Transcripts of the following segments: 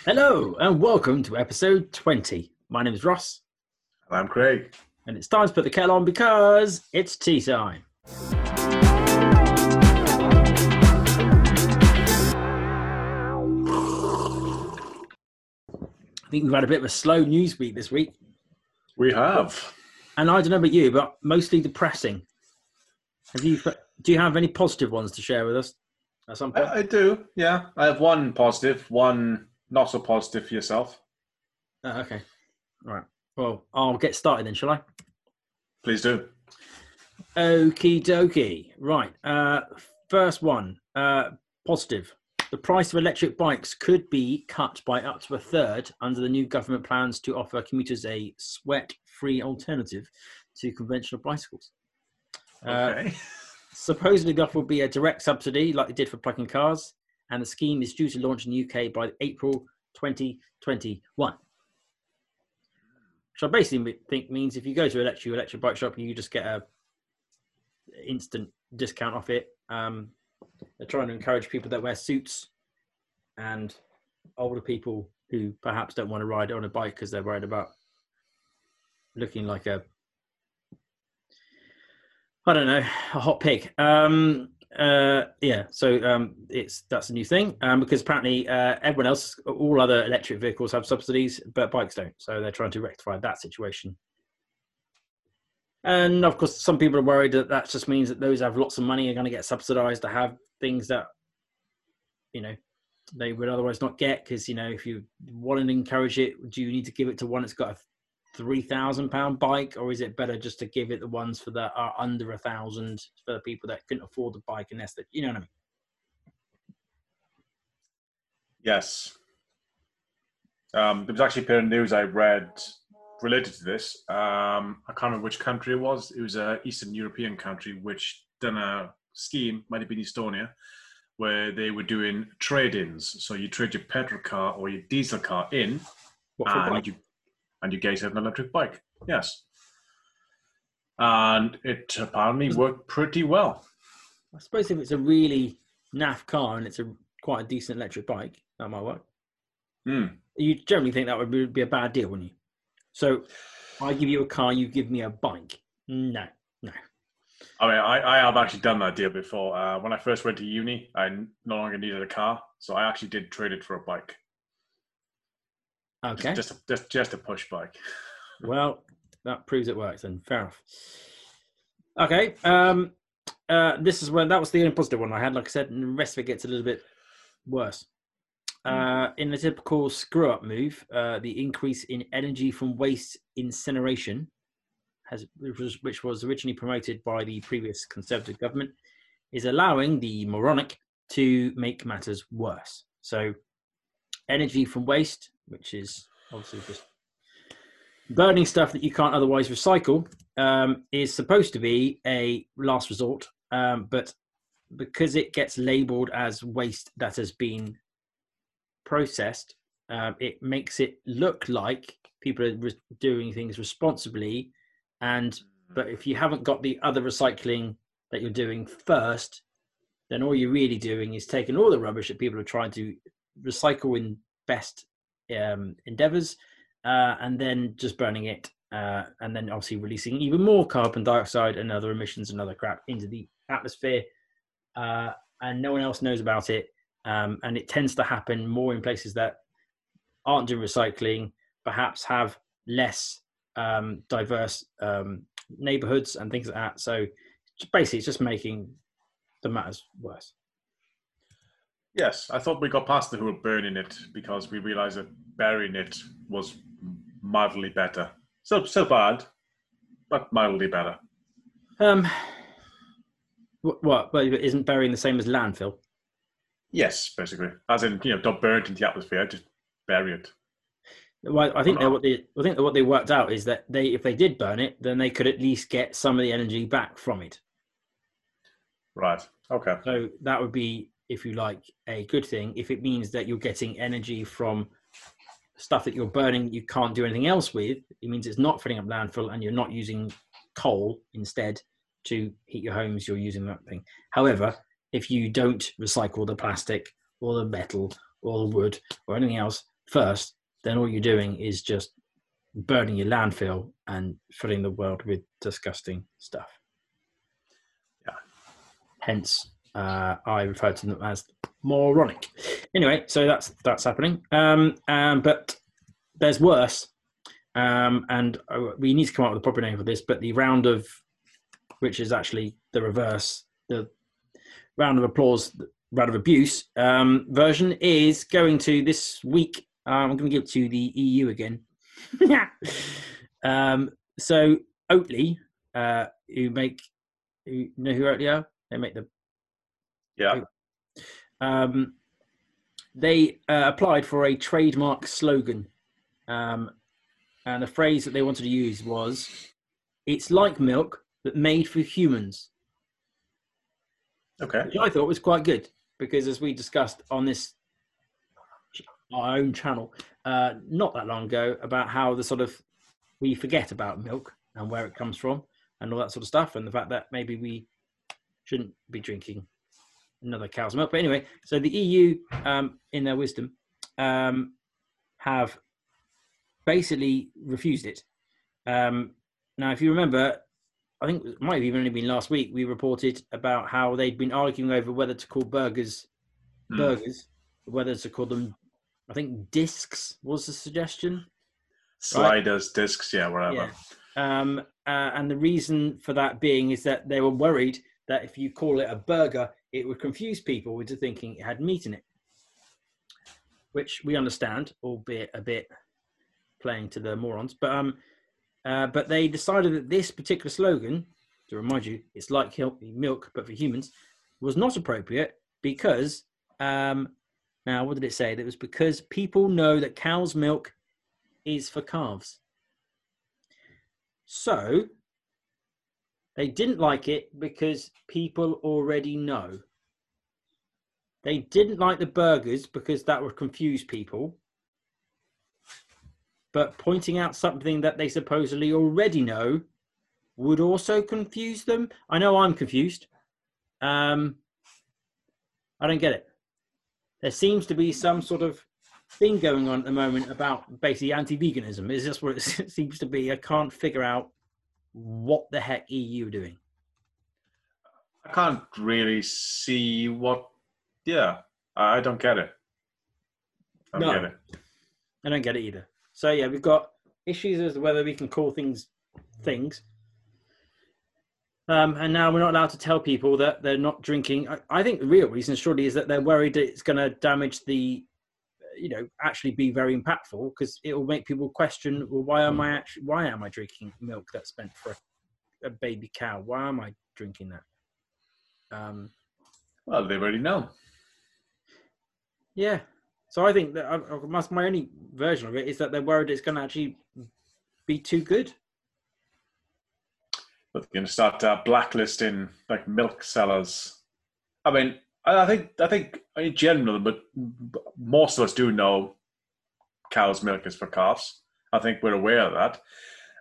Hello and welcome to episode 20. My name is Ross I'm Craig. and it's time to put the kettle on because it's tea time. I think we've had a bit of a slow news week this week. We have. And I don't know about you, but mostly depressing. Have you do you have any positive ones to share with us at some point? I, I do, yeah. I have one positive, one not so positive for yourself. Oh, okay. All right. Well, I'll get started then, shall I? Please do. Okie dokie. Right. Uh, first one. Uh, positive. The price of electric bikes could be cut by up to a third under the new government plans to offer commuters a sweat-free alternative to conventional bicycles. Uh, Okay. supposedly, there will be a direct subsidy like they did for plug-in cars, and the scheme is due to launch in the UK by April 2021. Which I basically think means if you go to an electric electric bike shop, you just get a instant discount off it. Um, they're trying to encourage people that wear suits and older people who perhaps don't want to ride on a bike because they're worried about looking like a I don't know, a hot pig. Um, uh, yeah, so um, it's that's a new thing um, because apparently uh, everyone else, all other electric vehicles have subsidies, but bikes don't. So they're trying to rectify that situation. And of course, some people are worried that that just means that those who have lots of money are going to get subsidised to have things that, you know, they would otherwise not get. Because you know, if you want to encourage it, do you need to give it to one that's got a three thousand pound bike, or is it better just to give it the ones for that are under a thousand for the people that couldn't afford the bike unless that you know what I mean? Yes. Um, there was actually a bit of news I read related to this. Um, I can't remember which country it was. It was an Eastern European country which done a scheme, might have been Estonia, where they were doing trade-ins. So you trade your petrol car or your diesel car in, What for and you and you get an electric bike. Yes. And it apparently worked pretty well. I suppose if it's a really naff car and it's a quite a decent electric bike, that might work. Hmm. You generally think that would be- be a bad deal, wouldn't you? So I give you a car, you give me a bike. No, no. I mean, I, I have actually done that deal before. Uh, when I first went to uni, I no longer needed a car, so I actually did trade it for a bike. Okay. Just, just, a, just, just a push bike. Well, that proves it works then. Fair enough. Okay. Um, uh, this is when that was the only positive one I had. Like I said, and the rest of it gets a little bit worse. Uh, in the typical screw up move, uh, the increase in energy from waste incineration, has, which, was, which was originally promoted by the previous Conservative government, is allowing the moronic to make matters worse. So, energy from waste, which is obviously just burning stuff that you can't otherwise recycle um, is supposed to be a last resort, um, but because it gets labelled as waste that has been processed, um, it makes it look like people are re- doing things responsibly. And but if you haven't got the other recycling that you're doing first, then all you're really doing is taking all the rubbish that people are trying to recycle in best um, endeavors uh, and then just burning it, uh, and then obviously releasing even more carbon dioxide and other emissions and other crap into the atmosphere, uh, and no one else knows about it. Um, and it tends to happen more in places that aren't doing recycling, perhaps have less um, diverse um, neighborhoods and things like that. So basically, it's just making the matters worse. Yes, I thought we got past the whole burning it because we realized that burying it was mildly better. So still bad, but mildly better. Um, what? what but isn't burying the same as landfill? Yes, basically. As in, you know, don't burn it into the atmosphere, just bury it. Well, I think that what they, I think that what they worked out is that they, if they did burn it, then they could at least get some of the energy back from it. Right. Okay. So that would be, if you like, a good thing. If it means that you're getting energy from stuff that you're burning, you can't do anything else with. It means it's not filling up landfill, and you're not using coal instead to heat your homes. You're using that thing. However, if you don't recycle the plastic or the metal or the wood or anything else, first, then all you're doing is just burning your landfill and filling the world with disgusting stuff. Yeah. Hence, uh, I refer to them as moronic. Anyway, so that's that's happening. Um, um, but there's worse, um, and uh, we need to come up with a proper name for this. But the round of, which is actually the reverse, the round of applause, round of abuse um, version is going to this week. Um, I'm going to give it to the EU again. um, so Oatly, uh, who make, who know who Oatly are? They make the Yeah. um, they uh, applied for a trademark slogan. Um, and the phrase that they wanted to use was, it's like milk, but made for humans, Okay. which I thought was quite good because as we discussed on this, our own channel, uh, not that long ago, about how the sort of, we forget about milk and where it comes from and all that sort of stuff. And the fact that maybe we shouldn't be drinking another cow's milk. But anyway, so the EU, um, in their wisdom, um, have basically refused it. Um, now, if you remember, I think it might have even only been last week, we reported about how they'd been arguing over whether to call burgers Hmm. burgers, whether to call them, I think discs was the suggestion. Sliders, discs, yeah, whatever. Yeah. Um, uh, and the reason for that being is that they were worried that if you call it a burger, it would confuse people into thinking it had meat in it, which we understand, albeit a bit playing to the morons. But um, uh, but they decided that this particular slogan, to remind you, it's like milk but for humans, was not appropriate because um, now what did it say? That it was because people know that cow's milk is for calves. So they didn't like it because people already know. They didn't like the burgers because that would confuse people. But pointing out something that they supposedly already know would also confuse them. I know I'm confused. Um, I don't get it. There seems to be some sort of thing going on at the moment about basically anti-veganism. Is just what it seems to be. I can't figure out what the heck EU are doing. I can't really see what. Yeah, I I don't get it. I don't No. get it. I don't get it either. So yeah, we've got issues as to whether we can call things things. Um, and now we're not allowed to tell people that they're not drinking. I, I think the real reason, surely, is that they're worried it's going to damage the, you know, actually be very impactful because it will make people question, well, why am I actually, why am I drinking milk that's meant for a, a baby cow? Why am I drinking that? Um, Well, they already know. Yeah. So I think that I, I must, my only version of it is that they're worried it's going to actually be too good. But they're going to start uh, blacklisting like milk sellers. I mean, I I think I think in general, but most of us do know cow's milk is for calves. I think we're aware of that.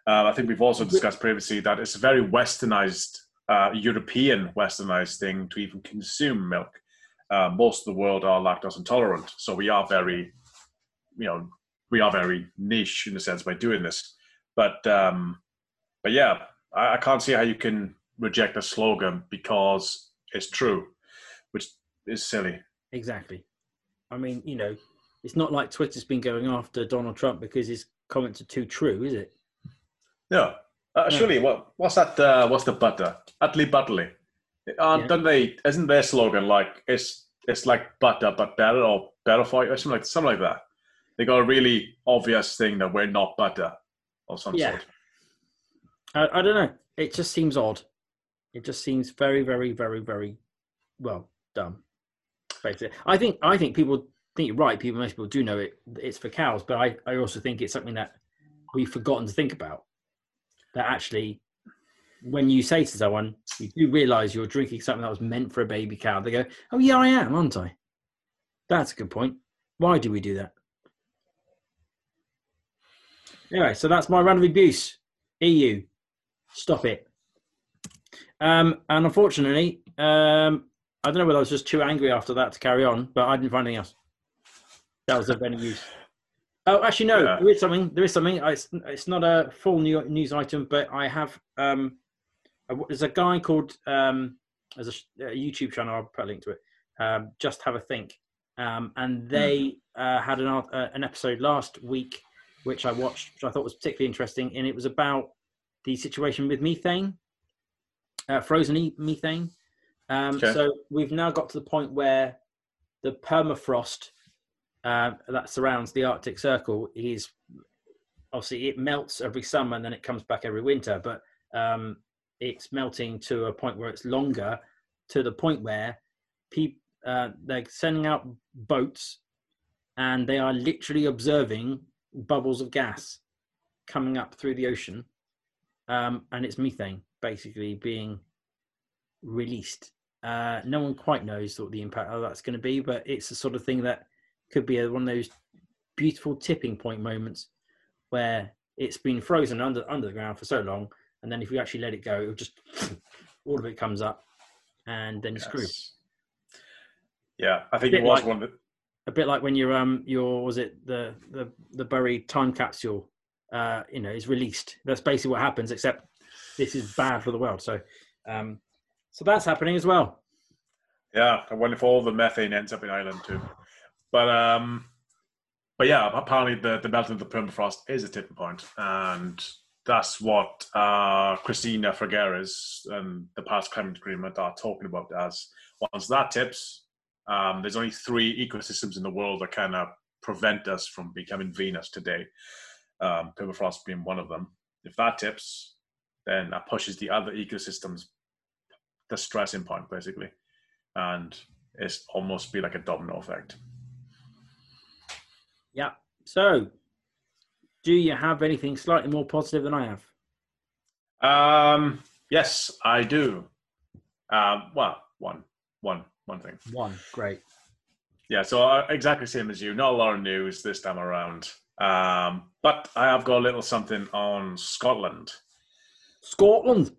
Uh, I think we've also discussed previously that it's a very westernized, uh, European westernized thing to even consume milk. Uh, most of the world are lactose intolerant, so we are very, you know, we are very niche in a sense by doing this. But um, but yeah, I, I can't see how you can reject a slogan because it's true, is silly. Exactly. I mean, you know, it's not like Twitter's been going after Donald Trump because his comments are too true, is it? Yeah. Uh. Surely, what what's that? Uh, what's the butter? Utterly butterly. Uh, Yeah. Don't they? Isn't their slogan like it's it's like butter but better or better for you or something like something like that? They got a really obvious thing that we're not butter or some Yeah. sort. I, I don't know. It just seems odd. It just seems very, very, very, very well dumb. Basically, I think I think people think you're right. People, most people do know it. It's for cows, but I, I also think it's something that we've forgotten to think about. That actually, when you say to someone, you do realise you're drinking something that was meant for a baby cow. They go, "Oh yeah, I am, aren't I?" That's a good point. Why do we do that? Anyway, so that's my round of abuse. EU, stop it. Um, and unfortunately, um, I don't know whether I was just too angry after that to carry on, but I didn't find anything else. That was of any use. Oh, actually, no. Yeah. There is something. There is something. It's, it's not a full new news item, but I have. Um, a- there's a guy called. Um, there's a, a YouTube channel. I'll put a link to it. Um, Just have a think. Um, and they uh, had an uh, an episode last week, which I watched, which I thought was particularly interesting, and it was about the situation with methane, uh, frozen methane. Um, Okay. So we've now got to the point where the permafrost uh, that surrounds the Arctic Circle is obviously it melts every summer and then it comes back every winter, but um, it's melting to a point where it's longer, to the point where people uh, they're sending out boats and they are literally observing bubbles of gas coming up through the ocean, um, and it's methane basically being released. Uh, no one quite knows what the impact of that's going to be, but it's the sort of thing that could be a, one of those beautiful tipping point moments where it's been frozen under under the ground for so long, and then if you actually let it go, it'll just all of it comes up, and then. Yes. Yeah, I think it was like- one of the. A bit like when your um your was it the the the buried time capsule, uh you know is released. That's basically what happens, except this is bad for the world. So, um, so that's happening as well. Yeah, I wonder if all the methane ends up in Ireland too. But um, but yeah, apparently the the melting of the permafrost is a tipping point, and that's what uh, Christiana Figueres and the Paris Climate Agreement are talking about. As once that tips, um, there's only three ecosystems in the world that kind of prevent us from becoming Venus today. Um, permafrost being one of them. If that tips, then that pushes the other ecosystems the stressing point basically and it's almost be like a domino effect. Yeah. So, do you have anything slightly more positive than I have? Um, yes, I do. Um, well, one, one, one thing. One. Great. Yeah, so uh, exactly same as you. Not a lot of news this time around, um, but I have got a little something on Scotland. Scotland.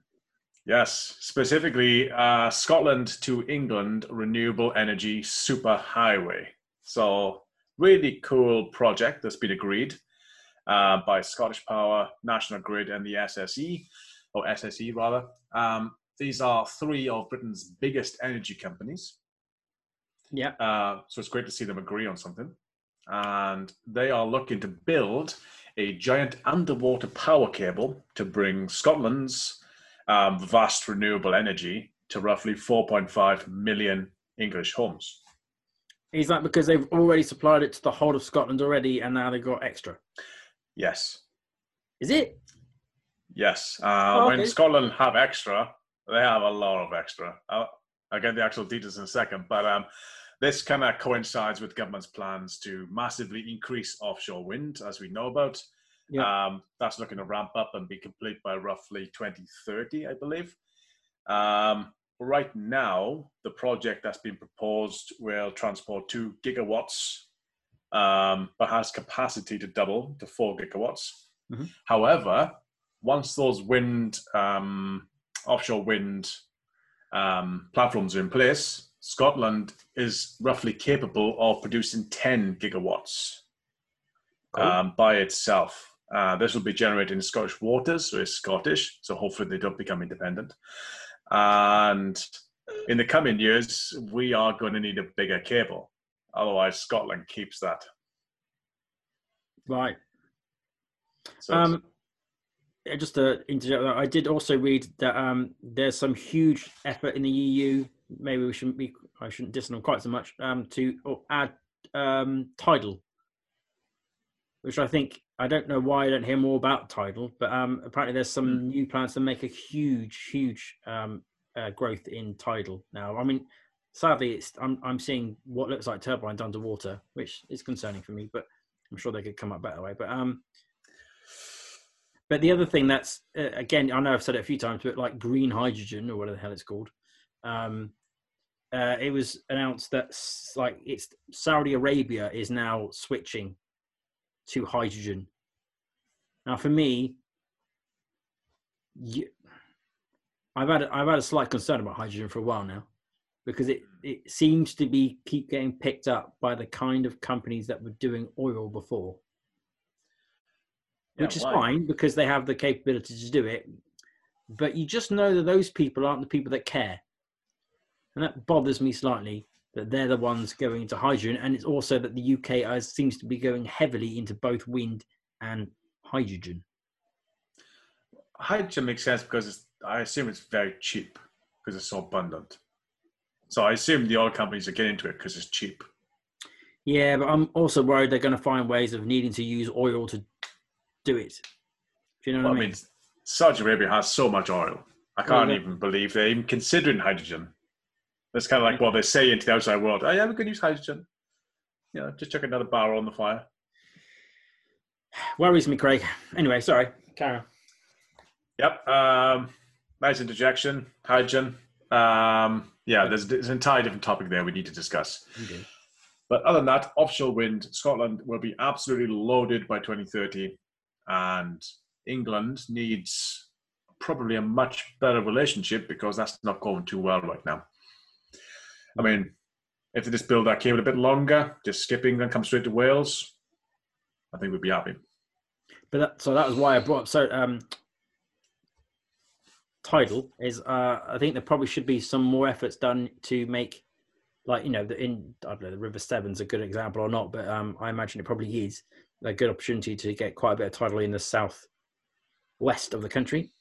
Yes, specifically uh, Scotland to England renewable energy superhighway. So, really cool project that's been agreed uh, by Scottish Power, National Grid, and the SSE, or SSE rather. Um, these are three of Britain's biggest energy companies. Yeah. Uh, so it's great to see them agree on something. And they are looking to build a giant underwater power cable to bring Scotland's um, vast renewable energy to roughly 4.5 million English homes. Is that because they've already supplied it to the whole of Scotland already, and now they've got extra? Yes, Is it? yes. Uh, Oh, When. Scotland have extra, they have a lot of extra. I'll, I'll get the actual details in a second, but um, this kind of coincides with government's plans to massively increase offshore wind, as we know about. Yeah. Um, that's looking to ramp up and be complete by roughly 2030, I believe. Um, right now, the project that's been proposed will transport two gigawatts, um, but has capacity to double to four gigawatts. Mhm. However, once those wind, um, offshore wind um, platforms are in place, Scotland is roughly capable of producing 10 gigawatts Cool. um, by itself. Uh, this will be generated in Scottish waters, so it's Scottish, so hopefully they don't become independent. And in the coming years, we are going to need a bigger cable. Otherwise, Scotland keeps that. Right. So Um, just to interject, I did also read that um, there's some huge effort in the EU. Maybe we shouldn't be. I shouldn't diss them quite so much. Um, to add um, tidal, which I think I don't know why I don't hear more about tidal, but um, apparently there's some new plans to make a huge, huge um, uh, growth in tidal now. I mean, sadly, it's I'm I'm seeing what looks like turbines underwater, which is concerning for me, but I'm sure they could come up better way. But um, but the other thing that's uh, again, I know I've said it a few times, but like green hydrogen or whatever the hell it's called, um, uh, it was announced that like it's Saudi Arabia is now switching to hydrogen. Now, for me, you, I've had a, I've had a slight concern about hydrogen for a while now because it it seems to be keep getting picked up by the kind of companies that were doing oil before Yeah, which is why? fine because they have the capability to do it. But you just know that those people aren't the people that care, and that bothers me slightly. That they're the ones going into hydrogen, and it's also that the UK seems to be going heavily into both wind and hydrogen. Hydrogen makes sense because it's, I assume it's very cheap because it's so abundant. So I assume the oil companies are getting into it because it's cheap. Yeah, but I'm also worried they're going to find ways of needing to use oil to do it. Do you know Well, what I I mean? mean, Saudi Arabia has so much oil. I can't yeah. even believe they're even considering hydrogen. That's kind of like what they say into the outside world. Oh, yeah, we could use hydrogen. You know, just chuck another barrel on the fire. Worries me, Craig. Anyway, sorry. Karen. Yep. Um, nice interjection. Hydrogen. Um, yeah, there's, there's an entirely different topic there we need to discuss. But other than that, offshore wind, Scotland will be absolutely loaded by 2030. And England needs probably a much better relationship because that's not going too well right now. I mean, if they just build that cable a bit longer, just skip England, come straight to Wales, I think we'd be happy. But that, so that was why I brought up. So um, tidal is. Uh, I think there probably should be some more efforts done to make, like you know, the in I don't know, the River Severn's a good example or not, but um, I imagine it probably is a good opportunity to get quite a bit of tidal in the south west of the country.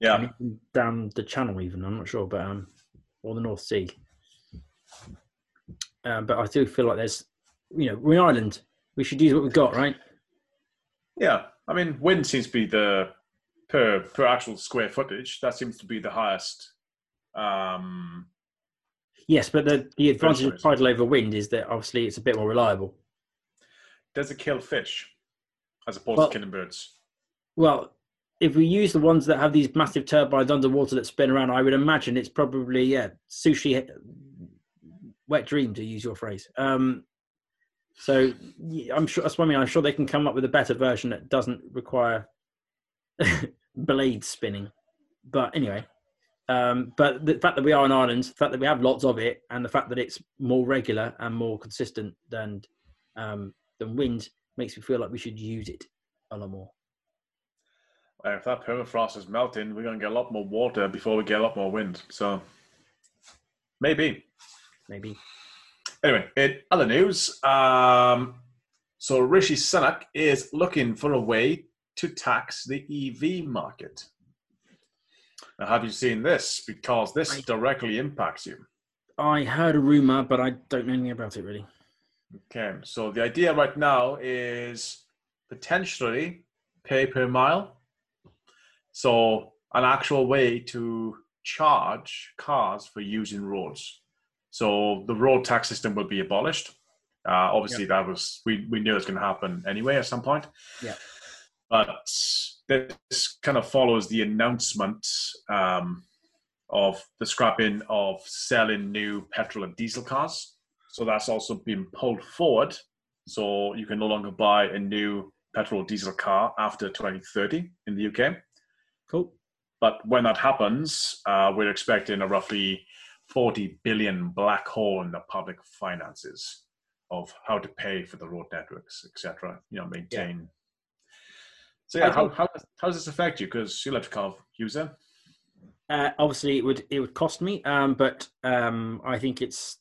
Yeah. down the channel even i'm not sure but um or the north sea um, but i do feel like there's you know we're in ireland we should use what we've got right Yeah, I mean, wind seems to be the per per actual square footage. That seems to be the highest. Um, yes but the, the advantage of tidal over wind is that obviously it's a bit more reliable does it kill fish as opposed Well- to killing birds? well if we use the ones that have these massive turbines underwater that spin around i would imagine it's probably yeah sushi wet dream to use your phrase um so i'm sure that's what i mean i'm sure they can come up with a better version that doesn't require blade spinning but anyway um but the fact that we are in ireland the fact that we have lots of it and the fact that it's more regular and more consistent than um than wind makes me feel like we should use it a lot more if that permafrost is melting, we're going to get a lot more water before we get a lot more wind. So maybe. maybe Anyway, in other news, um, so Rishi Sunak is looking for a way to tax the EV market. Now, have you seen this? Because this I- directly impacts you. I heard a rumor, but I don't know anything about it really. Okay, so the idea right now is potentially pay per mile. So an actual way to charge cars for using roads. So the road tax system will be abolished. Uh, obviously, that was we, we knew it was going to happen anyway at some point. Yeah. But this kind of follows the announcement um, of the scrapping of selling new petrol and diesel cars. So that's also been pulled forward. So you can no longer buy a new petrol or diesel car after 2030 in the UK. Cool. But when that happens, uh, we're expecting a roughly 40 billion black hole in the public finances of how to pay for the road networks, etc. You know, maintain. So yeah, how, how, how does this affect you? Because you're electric car user. Uh, obviously, it would it would cost me, um, but um, I think it's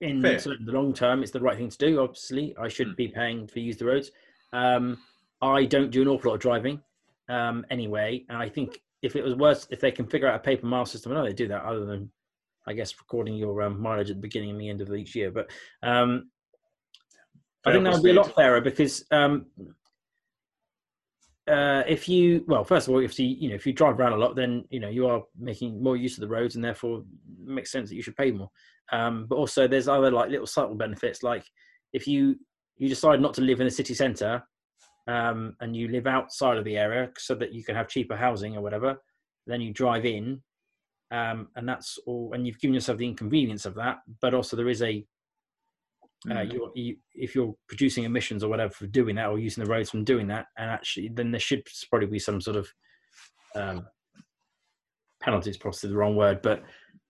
in sort of the long term, it's the right thing to do. Obviously, I should Hmm. be paying to use the roads. Um, I don't do an awful lot of driving um, anyway, and I think if it was worse, if they can figure out a paper mile system, I know they do that, other than I guess recording your um, mileage at the beginning and the end of each year. But um, I think that would be a lot fairer because um, uh, if you well, first of all, if you you know if you drive around a lot, then you know you are making more use of the roads, and therefore makes sense that you should pay more. Um, but also, there's other like little subtle benefits, like if you you decide not to live in the city centre um, and you live outside of the area so that you can have cheaper housing or whatever, then you drive in, um, and that's all. And you've given yourself the inconvenience of that, but also there is a uh, Mm. you're, you, if you're producing emissions or whatever for doing that or using the roads from doing that and actually then there should probably be some sort of um, penalties possibly the wrong word but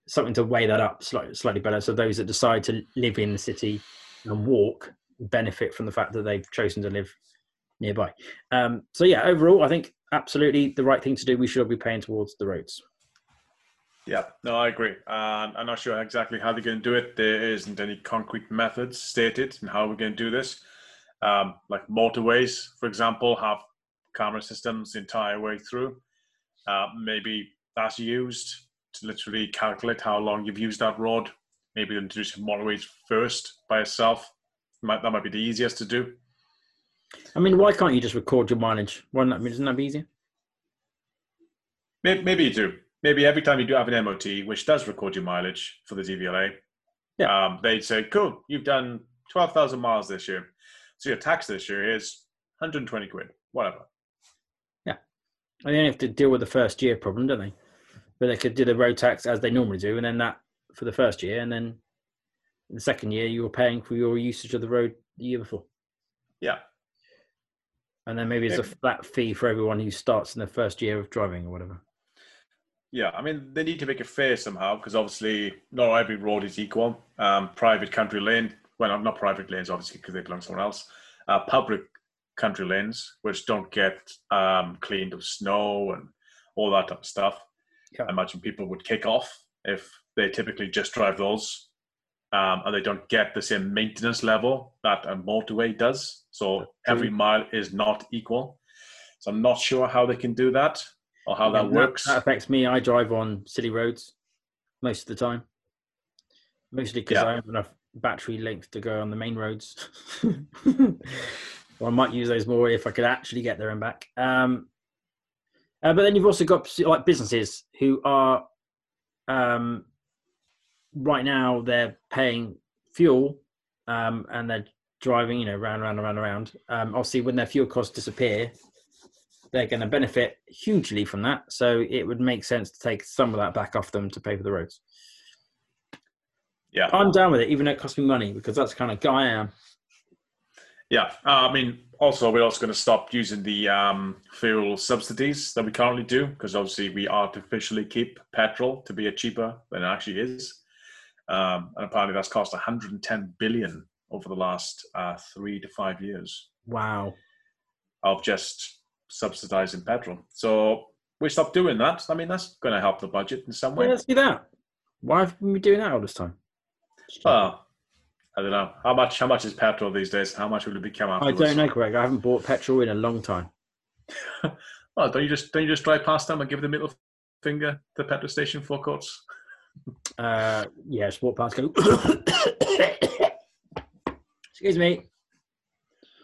something to weigh that up slightly, slightly better so those that decide to live in the city and walk benefit from the fact that they've chosen to live nearby. Um, so yeah, overall, I think absolutely the right thing to do. We should all be paying towards the roads. Yeah, no, I agree. Uh, I'm not sure exactly how they're going to do it. There isn't any concrete methods stated in how we're going to do this. Um, like motorways, for example, have camera systems the entire way through. Uh, maybe that's used to literally calculate how long you've used that road. Maybe introduce motorways first by itself. Might, that might be the easiest to do. I mean, why can't you just record your mileage? Why not? I mean, isn't that be easier? Maybe, maybe you do. Maybe every time you do have an MOT, which does record your mileage for the DVLA, Yeah. um, they'd say, "Cool, you've done twelve thousand miles this year, so your tax this year is 120 quid, whatever." Yeah. And they only have to deal with the first year problem, don't they? But they could do the road tax as they normally do, and then that for the first year, and then the second year you were paying for your usage of the road the year before. Yeah, And then maybe it's a flat fee for everyone who starts in the first year of driving or whatever. Yeah. I mean, they need to make it fair somehow because obviously not every road is equal. Um, private country lane, well, not private lanes, obviously, because they belong to someone else. Uh, public country lanes, which don't get um, cleaned of snow and all that type of stuff. Yeah. I imagine people would kick off if they typically just drive those um, and they don't get the same maintenance level that a motorway does. So every mile is not equal. So I'm not sure how they can do that or how that works. That affects me. I drive on city roads most of the time, mostly because Yeah. I have enough battery length to go on the main roads. or I might use those more if I could actually get there and back. Um, uh, but then you've also got like businesses who are um, right now they're paying fuel um, and they're driving, you know, round, round, round, around. Um, obviously, when their fuel costs disappear, they're going to benefit hugely from that. So it would make sense to take some of that back off them to pay for the roads. yeah. I'm down with it, even though it costs me money, because that's the kind of guy I am. Yeah, uh, I mean, also we're also going to stop using the um, fuel subsidies that we currently do because obviously we artificially keep petrol to be a cheaper than it actually is, um, and apparently that's cost 110 billion over the last uh, three to five years Wow. of just subsidizing petrol. So we stopped doing that. I mean, that's going to help the budget in some way. Well, let's that. Why have we been doing that all this time? Well, I don't know how much. How much is petrol these days? How much will it become I don't know, Greg. I haven't bought petrol in a long time. Well, don't you just don't you just drive past them and give the middle finger to the petrol station forecourts? Uh, yeah, sport parts go. Excuse me.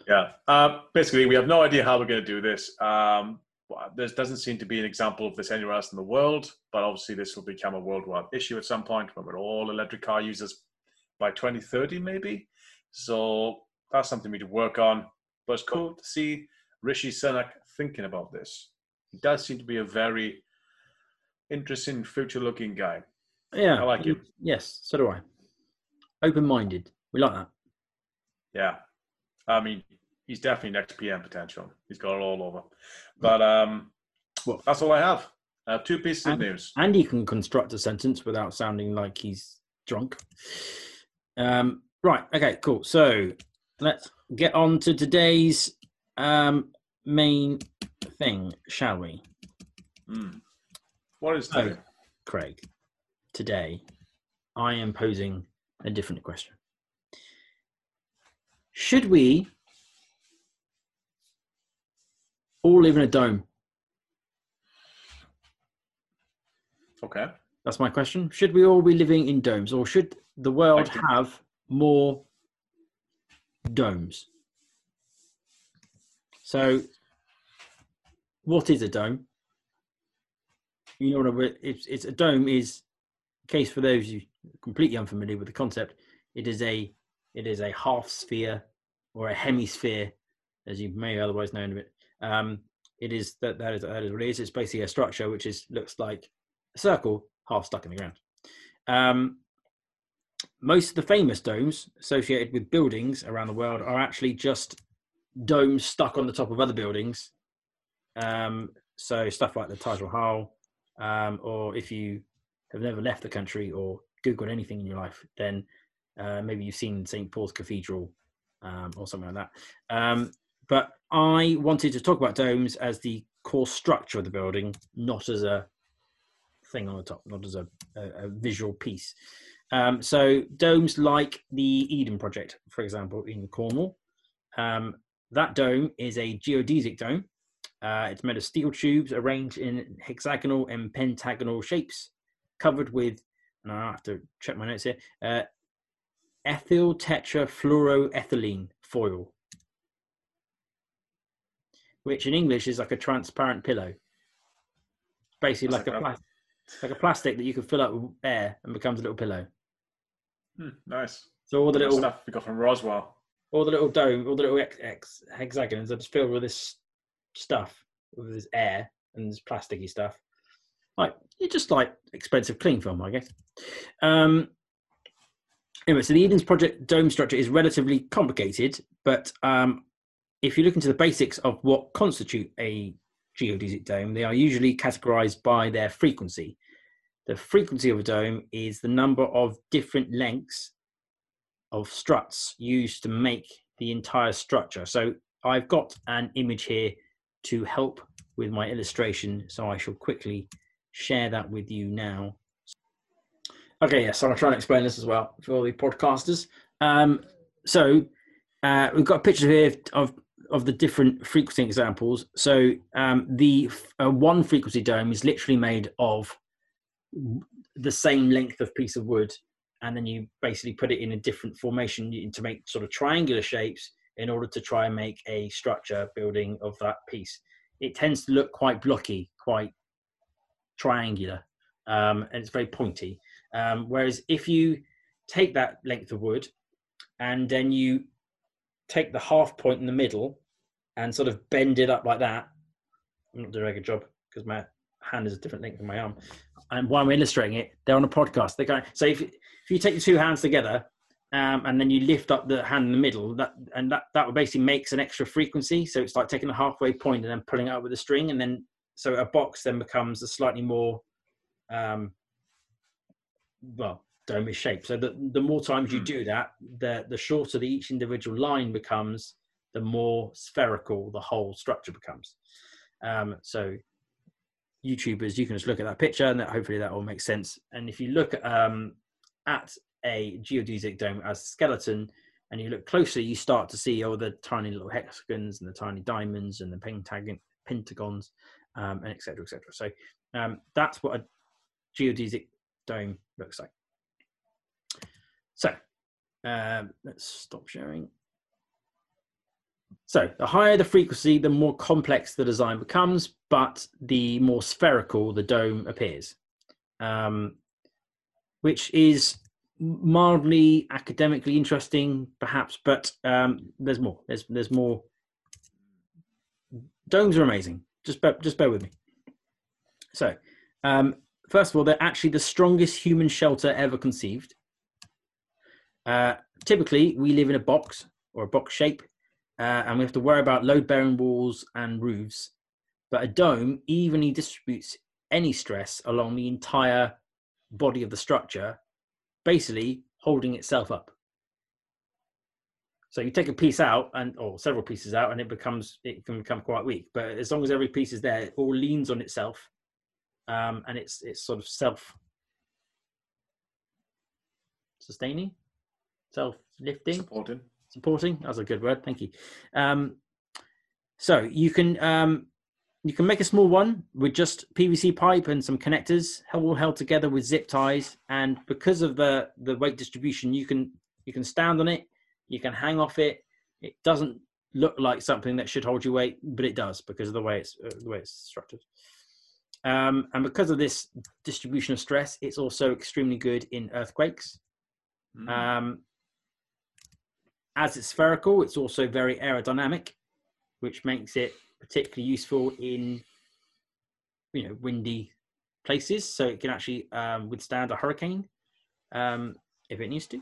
Yeah. Um, basically, we have no idea how we're going to do this. Um, there doesn't seem to be an example of this anywhere else in the world, but obviously this will become a worldwide issue at some point when we're all electric car users by 2030, maybe. So that's something we need to work on. But it's cool to see Rishi Sunak thinking about this. He does seem to be a very interesting, future-looking guy. Yeah, I like him. Yes, so do I. Open-minded. We like that. Yeah. I mean, he's definitely next PM potential. He's got it all over. But um, Well- that's all I have. I have two pieces of news. And he can construct a sentence without sounding like he's drunk. Um, right. Okay. Cool. So let's get on to today's um, main thing, shall we? Mm. What is So, today? Craig, today I am posing a different question. Should we all live in a dome? Okay. That's my question. Should we all be living in domes, or should the world have more domes? So, what is a dome? You know what I- it's, it's a dome is in case for those who are completely unfamiliar with the concept. It is a it is a half sphere or a hemisphere, as you may otherwise know of it. Um, it is that that is that is what it is. It's basically a structure which is looks like a circle half stuck in the ground. Um, most of the famous domes associated with buildings around the world are actually just domes stuck on the top of other buildings. Um, so stuff like the Taj Mahal, um, or if you have never left the country or Googled anything in your life, then uh, maybe you've seen St. Paul's Cathedral um, or something like that. Um, but I wanted to talk about domes as the core structure of the building, not as a thing on the top, not as a, a, a visual piece. Um, so domes like the Eden project, for example, in Cornwall, um, that dome is a geodesic dome. Uh, it's made of steel tubes arranged in hexagonal and pentagonal shapes, covered with, and I have to check my notes here, uh, ethyl tetrafluoroethylene foil, which in English is like a transparent pillow. Basically, like a, pla- like a plastic that you can fill up with air and becomes a little pillow. Hmm, nice. So all the little stuff we got from Roswell. all the little dome, all the little X, X hexagons are just filled with this stuff, with this air and this plasticky stuff. Like it's just like expensive cling film, I guess. Um, anyway, so the Eden's project dome structure is relatively complicated, but um, if you look into the basics of what constitute a geodesic dome, they are usually categorized by their frequency. The frequency of a dome is the number of different lengths of struts used to make the entire structure. So I've got an image here to help with my illustration, so I shall quickly share that with you now. Okay, yes, so I'll try and explain this as well for all the podcasters. Um, so uh, we've got a picture here of of the different frequency examples. So um, the uh, one frequency dome is literally made of the same length of piece of wood, and then you basically put it in a different formation to make sort of triangular shapes in order to try and make a structure building of that piece. It tends to look quite blocky, quite triangular, um, and it's very pointy. Um, whereas if you take that length of wood and then you take the half point in the middle and sort of bend it up like that. I'm not doing a good job because my hand is a different length than my arm. And while I'm illustrating it, they're on a podcast. They're going. So if if you take your two hands together um, and then you lift up the hand in the middle, that and that that basically makes an extra frequency. So it's like taking a halfway point and then pulling it up with a string, and then so a box then becomes a slightly more, um, well, dome shape. So the the more times you do that, the the shorter the each individual line becomes, the more spherical the whole structure becomes. Um, so YouTubers, you can just look at that picture and that hopefully that will make sense. And if you look um, at a geodesic dome as a skeleton and you look closely, you start to see all the tiny little hexagons and the tiny diamonds and the pentagon, pentagons um, and etc. etc. So um, that's what a geodesic dome looks like. So um, let's stop sharing. So the higher the frequency, the more complex the design becomes, but the more spherical the dome appears, um, which is mildly academically interesting, perhaps. But um, there's more. There's there's more. Domes are amazing. Just bear, just bear with me. So, um, first of all, they're actually the strongest human shelter ever conceived. Uh, typically, we live in a box or a box shape uh, and we have to worry about load bearing walls and roofs. But a dome evenly distributes any stress along the entire body of the structure, basically holding itself up. So you take a piece out and or several pieces out and it becomes it can become quite weak. But as long as every piece is there, it all leans on itself. Um, and it's it's sort of self sustaining, self lifting. Supporting. Supporting. That's a good word. Thank you. Um, so you can um, you can make a small one with just PVC pipe and some connectors, all held together with zip ties. And because of the the weight distribution, you can you can stand on it, you can hang off it. It doesn't look like something that should hold your weight, but it does because of the way it's uh, the way it's structured. Um, and because of this distribution of stress, it's also extremely good in earthquakes. Mm. Um, as it's spherical, it's also very aerodynamic, which makes it particularly useful in you know windy places. So it can actually um, withstand a hurricane um, if it needs to.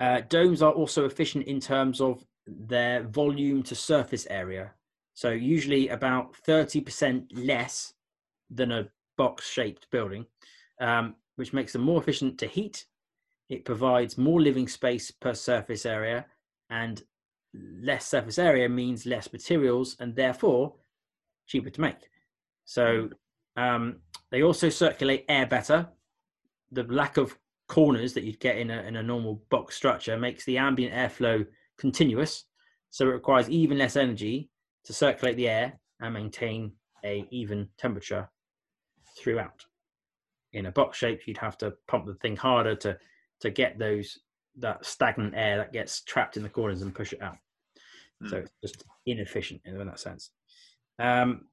Uh, domes are also efficient in terms of their volume to surface area. So usually about 30% less than a box shaped building, um, which makes them more efficient to heat it provides more living space per surface area and less surface area means less materials and therefore cheaper to make. So um, they also circulate air better. The lack of corners that you'd get in a, in a normal box structure makes the ambient airflow continuous. So it requires even less energy to circulate the air and maintain a even temperature throughout. In a box shape, you'd have to pump the thing harder to to get those that stagnant air that gets trapped in the corners and push it out. Mm. So it's just inefficient in that sense. Um,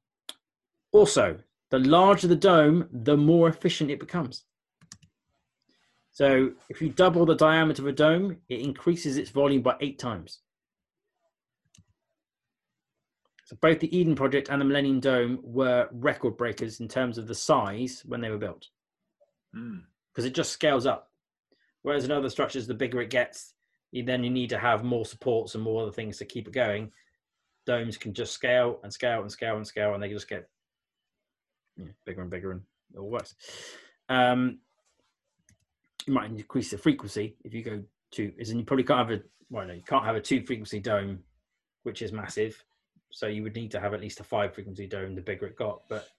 also, the larger the dome, the more efficient it becomes. So if you double the diameter of a dome, it increases its volume by eight times. So both the Eden Project and the Millennium Dome were record breakers in terms of the size when they were built, because mm. it just scales up. Whereas in other structures, the bigger it gets, you, then you need to have more supports and more other things to keep it going. Domes can just scale and scale and scale and scale, and they just get you know, bigger and bigger and all worse. Um, you might increase the frequency if you go to is and you probably can't have a well no, you can't have a two frequency dome which is massive so you would need to have at least a five frequency dome the bigger it got but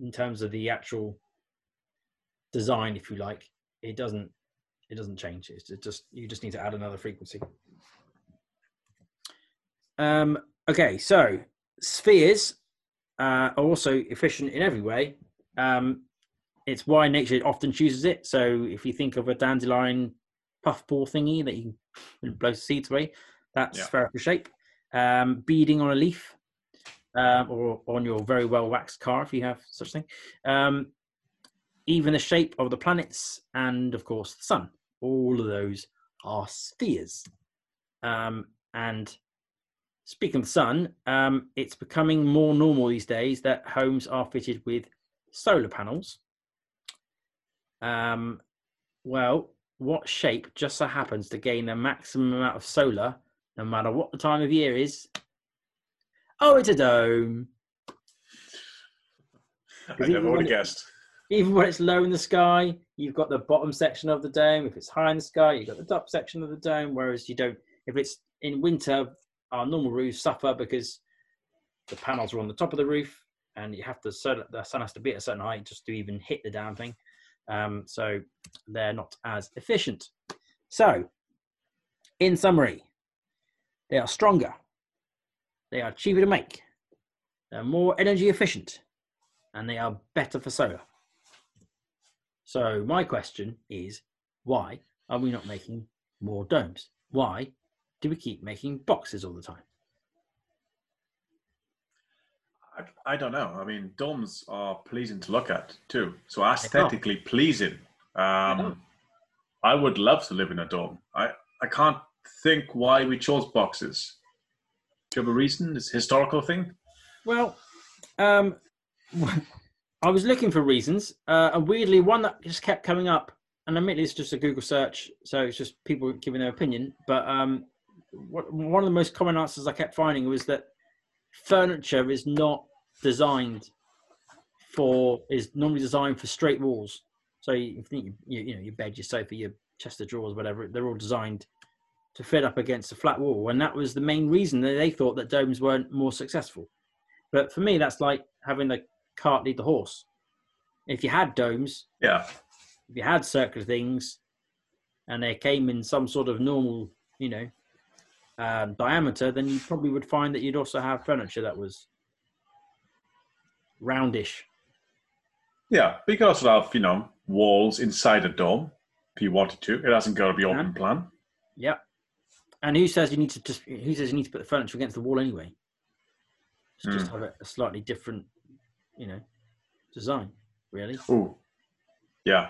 in terms of the actual design if you like it doesn't it doesn't change it's just you just need to add another frequency um okay so spheres uh, are also efficient in every way um it's why nature often chooses it. So if you think of a dandelion puffball thingy that you can blow seeds away, that's yeah. spherical shape. Um, beading on a leaf, uh, or on your very well waxed car if you have such thing. Um, even the shape of the planets, and of course the sun. All of those are spheres. Um, and speaking of the sun, um, it's becoming more normal these days that homes are fitted with solar panels um, well, what shape just so happens to gain the maximum amount of solar, no matter what the time of year is? Oh, it's a dome. I never would have guessed. Even when it's low in the sky, you've got the bottom section of the dome. If it's high in the sky, you've got the top section of the dome. Whereas you don't, if it's in winter, our normal roofs suffer because the panels are on the top of the roof and you have to, so the sun has to be at a certain height just to even hit the damn thing. Um, so they're not as efficient. So, in summary, they are stronger, they are cheaper to make, they're more energy efficient, and they are better for solar. So, my question is why are we not making more domes? Why do we keep making boxes all the time? I, I don't know. I mean, domes are pleasing to look at too. So aesthetically pleasing. Um, I would love to live in a dome. I, I can't think why we chose boxes. You have a reason? It's a historical thing? Well, um, I was looking for reasons, uh, and weirdly, one that just kept coming up, and admittedly, it's just a Google search, so it's just people giving their opinion. But um, what, one of the most common answers I kept finding was that furniture is not designed for is normally designed for straight walls. So you think you, you know your bed, your sofa, your chest of drawers, whatever, they're all designed to fit up against a flat wall, and that was the main reason that they thought that domes weren't more successful. But for me, that's like having the cart lead the horse. If you had domes, yeah, if you had circular things, and they came in some sort of normal, you know, um, diameter, then you probably would find that you'd also have furniture that was roundish. Yeah, because you could also have, you know, walls inside a dome if you wanted to. It hasn't got to be open plan. Yeah. And who says you need to just who says you need to put the furniture against the wall anyway? mm. just have a slightly different, you know, design, really. Oh. Yeah.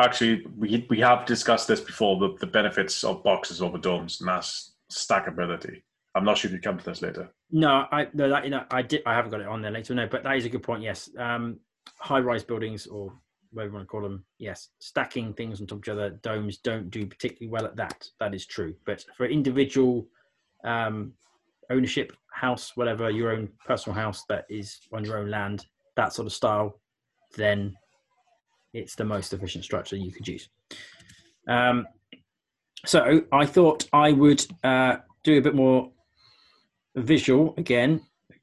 Actually, we we have discussed this before the, the benefits of boxes over domes, and that's stackability. I'm not sure if you come to this later. No, I no that you know I did I haven't got it on there later. No, but that is a good point. Yes, um, high-rise buildings or whatever you want to call them. Yes, stacking things on top of each other. Domes don't do particularly well at that. That is true. But for individual um, ownership, house, whatever your own personal house that is on your own land, that sort of style, then it's the most efficient structure you could use. Um, so I thought I would uh, do a bit more visual again.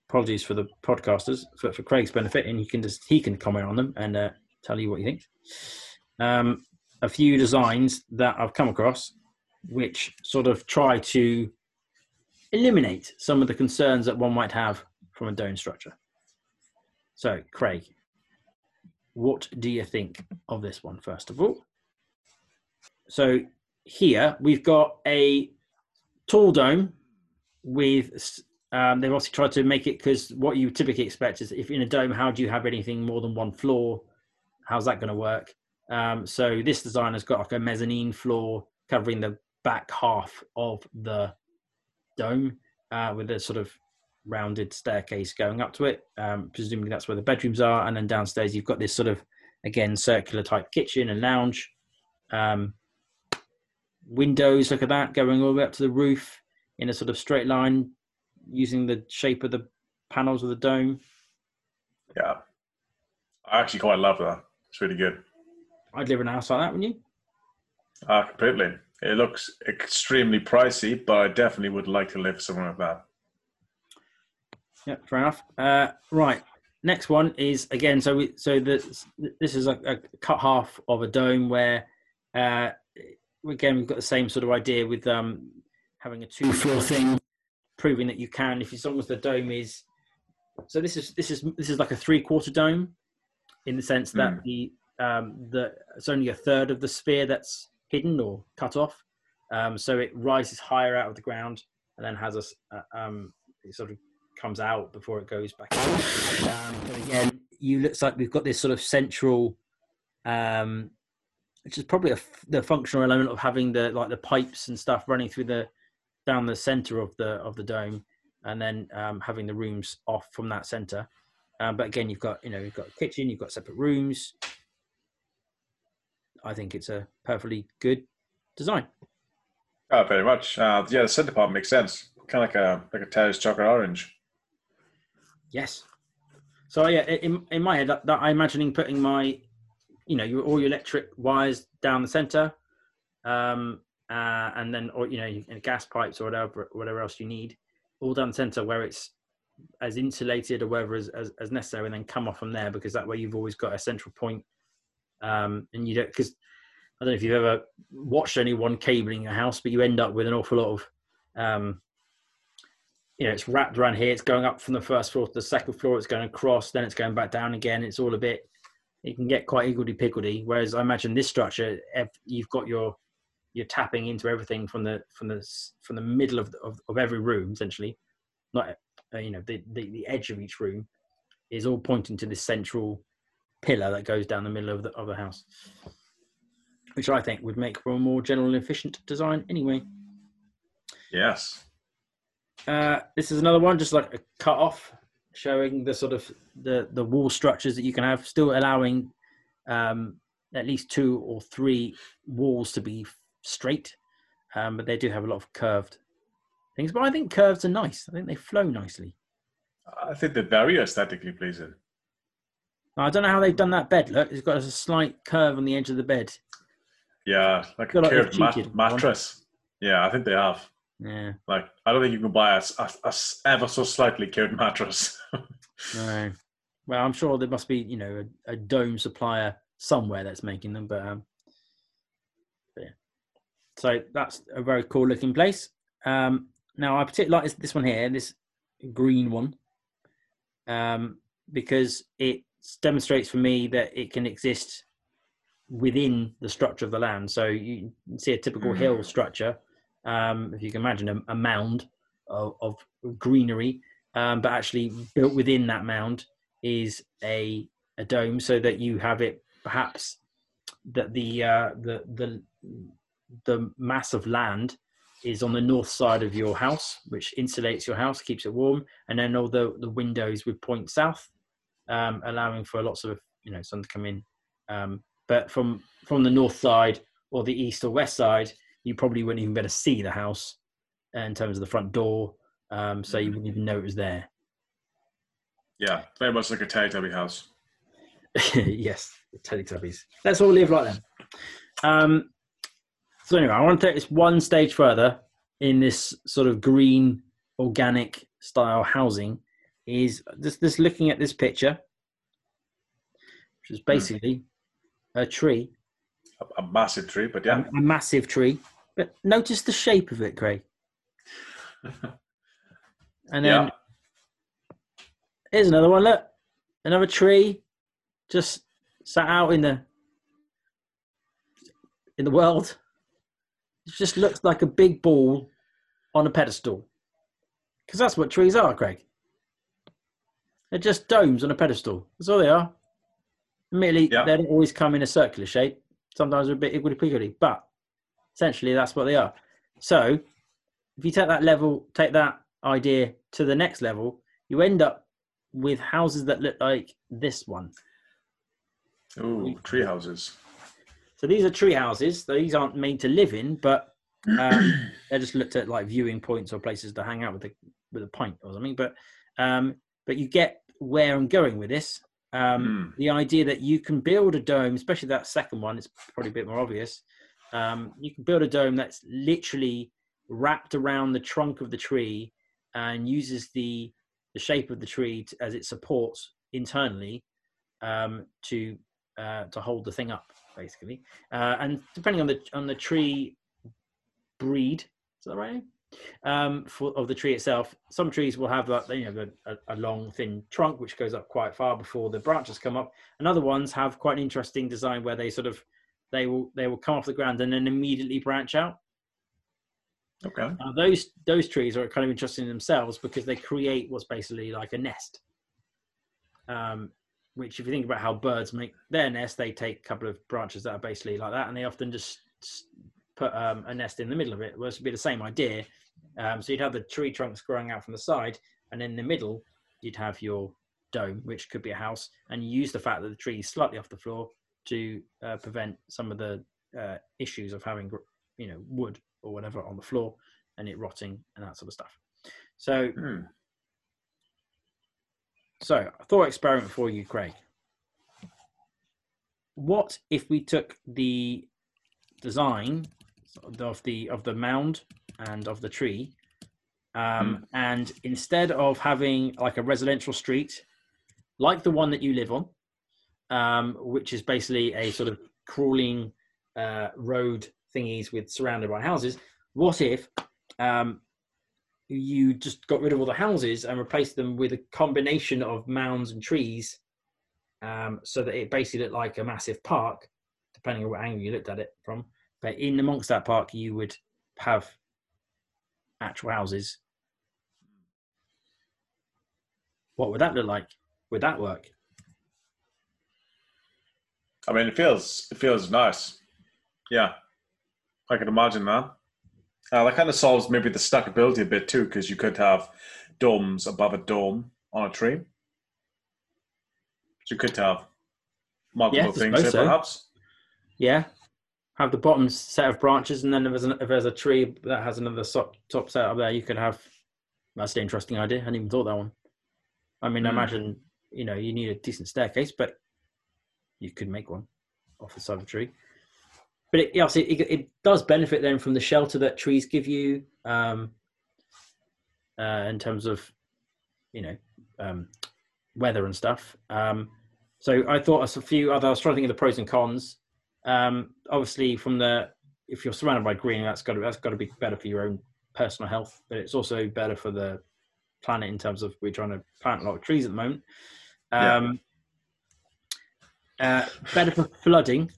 Apologies for the podcasters for, for Craig's benefit, and he can just he can comment on them and uh, tell you what you think. Um, a few designs that I've come across, which sort of try to eliminate some of the concerns that one might have from a dome structure. So, Craig, what do you think of this one, first of all? So, here we've got a tall dome with, um, they've also tried to make it because what you typically expect is if in a dome, how do you have anything more than one floor? How's that going to work? Um, so, this design has got like a mezzanine floor covering the back half of the dome uh, with a sort of rounded staircase going up to it. Um, presumably that's where the bedrooms are, and then downstairs you've got this sort of again circular type kitchen and lounge. Um, windows, look at that, going all the way up to the roof in a sort of straight line, using the shape of the panels of the dome. Yeah, I actually quite love that. It's really good. I'd live in a house like that, wouldn't you? Ah, completely. It looks extremely pricey, but I definitely would like to live somewhere like that. Yeah, fair enough. Uh, right, next one is again. So we so this this is a, a cut half of a dome where uh, again we've got the same sort of idea with um, having a two floor thing, proving that you can if as long as the dome is. So this is this is this is like a three quarter dome, in the sense that Mm. the um, the it's only a third of the sphere that's hidden or cut off. Um, so it rises higher out of the ground and then has a uh, um, it sort of comes out before it goes back. in. Um, but again, you looks like we've got this sort of central, um, which is probably a f the functional element of having the like the pipes and stuff running through the down the center of the of the dome, and then um, having the rooms off from that center. Um, but again, you've got you know you've got a kitchen, you've got separate rooms. I think it's a perfectly good design. Oh, very much. Uh, yeah, the center part makes sense. Kind of like a like a Terry's chocolate orange. Yes. So yeah, in in my head, that, that I'm imagining putting my, you know, your all your electric wires down the center, um, uh, and then or you know, gas pipes or whatever whatever else you need, all down the center where it's as insulated or whatever as, as, as necessary, and then come off from there because that way you've always got a central point, um, and you don't because I don't know if you've ever watched anyone cabling a house, but you end up with an awful lot of um, you know, it's wrapped around here. It's going up from the first floor to the second floor. It's going across, then it's going back down again. It's all a bit. It can get quite higgledy piggledy. Whereas I imagine this structure, you've got your you're tapping into everything from the from the from the middle of of, of every room essentially. Not uh, you know the, the the edge of each room is all pointing to this central pillar that goes down the middle of the of the house, which I think would make for a more general and efficient design anyway. Yes. Uh, this is another one, just like a cut off, showing the sort of the the wall structures that you can have, still allowing um, at least two or three walls to be straight, um, but they do have a lot of curved things. But I think curves are nice. I think they flow nicely. I think they're very aesthetically pleasing. I don't know how they've done that bed. Look, it's got a slight curve on the edge of the bed. Yeah, like a like curved mat- mattress. Yeah, I think they have. Yeah, Like, I don't think you can buy a ever so slightly curved mattress. no. Well, I'm sure there must be, you know, a, a dome supplier somewhere that's making them, but um, but yeah. So that's a very cool looking place. Um, now I particularly like this, one here, this green one, um, because it demonstrates for me that it can exist within the structure of the land. So you see a typical hill Mm. structure, um, if you can imagine a, a mound of, of greenery, um, but actually built within that mound is a a dome, so that you have it perhaps that the uh, the the the mass of land is on the north side of your house, which insulates your house, keeps it warm, and then all the the windows would point south, um, allowing for lots of you know sun to come in. Um, but from from the north side or the east or west side, you probably wouldn't even be able to see the house in terms of the front door, um, so you wouldn't even know it was there. yeah, very much like a Teletubby house. yes, Teletubbies. Let's all live like them. So anyway, I want to take this one stage further in this sort of green, organic style housing is just just looking at this picture, which is hmm. basically a tree, A, a massive tree, but yeah. a massive tree. But notice the shape of it, Craig. And then Yeah. here's another one. Look, another tree, just sat out in the in the world. It just looks like a big ball on a pedestal. Because that's what trees are, Craig. They're just domes on a pedestal. That's all they are. Admittedly, Yeah. they don't always come in a circular shape. Sometimes they're a bit wiggly but essentially that's what they are. So if you take that level, take that idea to the next level, you end up with houses that look like this one. Ooh, tree houses. So these are tree houses. These aren't made to live in, but um, they're just looked at like viewing points or places to hang out with a with a pint or something. But um, but you get where I'm going with this. Um, The idea that you can build a dome, especially that second one, it's probably a bit more obvious. Um, you can build a dome that's literally wrapped around the trunk of the tree and uses the the shape of the tree to, as it supports internally um, to uh, to hold the thing up, basically. Uh, and depending on the on the tree breed, is that right? Um, for of the tree itself, some trees will have like you know a, a long thin trunk which goes up quite far before the branches come up, and other ones have quite an interesting design where they sort of they will they will come off the ground and then immediately branch out. Okay. Now, those those trees are kind of interesting in themselves because they create what's basically like a nest. Um, which, if you think about how birds make their nest, they take a couple of branches that are basically like that, and they often just put um, a nest in the middle of it. Well, this would be the same idea. Um, so you'd have the tree trunks growing out from the side, and in the middle you'd have your dome, which could be a house, and you use the fact that the tree is slightly off the floor to uh, prevent some of the uh, issues of having, you know, wood or whatever on the floor and it rotting and that sort of stuff. So, Hmm. So a thought experiment for you, Craig. What if we took the design of the of the mound and of the tree, um, and instead of having like a residential street, like the one that you live on, um, which is basically a sort of crawling uh, road thingies with surrounded by houses, what if um, you just got rid of all the houses and replaced them with a combination of mounds and trees um, so that it basically looked like a massive park, depending on what angle you looked at it from. But in amongst that park, you would have actual houses. What would that look like? Would that work? I mean, it feels it feels nice. Yeah, I can imagine that. Uh, that kind of solves maybe the stackability a bit too, because you could have domes above a dome on a tree. So you could have multiple Yeah, things there, so. perhaps. Yeah. Have the bottom set of branches, and then if there's, an, if there's a tree that has another top, top set up there, you could have. That's an interesting idea. I hadn't even thought that one. I mean, I Hmm. imagine you know you need a decent staircase, but you could make one off the side of a tree. But it, obviously it, it does benefit then from the shelter that trees give you, um, uh, in terms of you know um, weather and stuff. Um, so I thought a few other. I was trying to think of the pros and cons. Um, obviously, from the if you're surrounded by green, that's got to that's got to be better for your own personal health, but it's also better for the planet in terms of we're trying to plant a lot of trees at the moment. Yeah. Um, uh, better for flooding,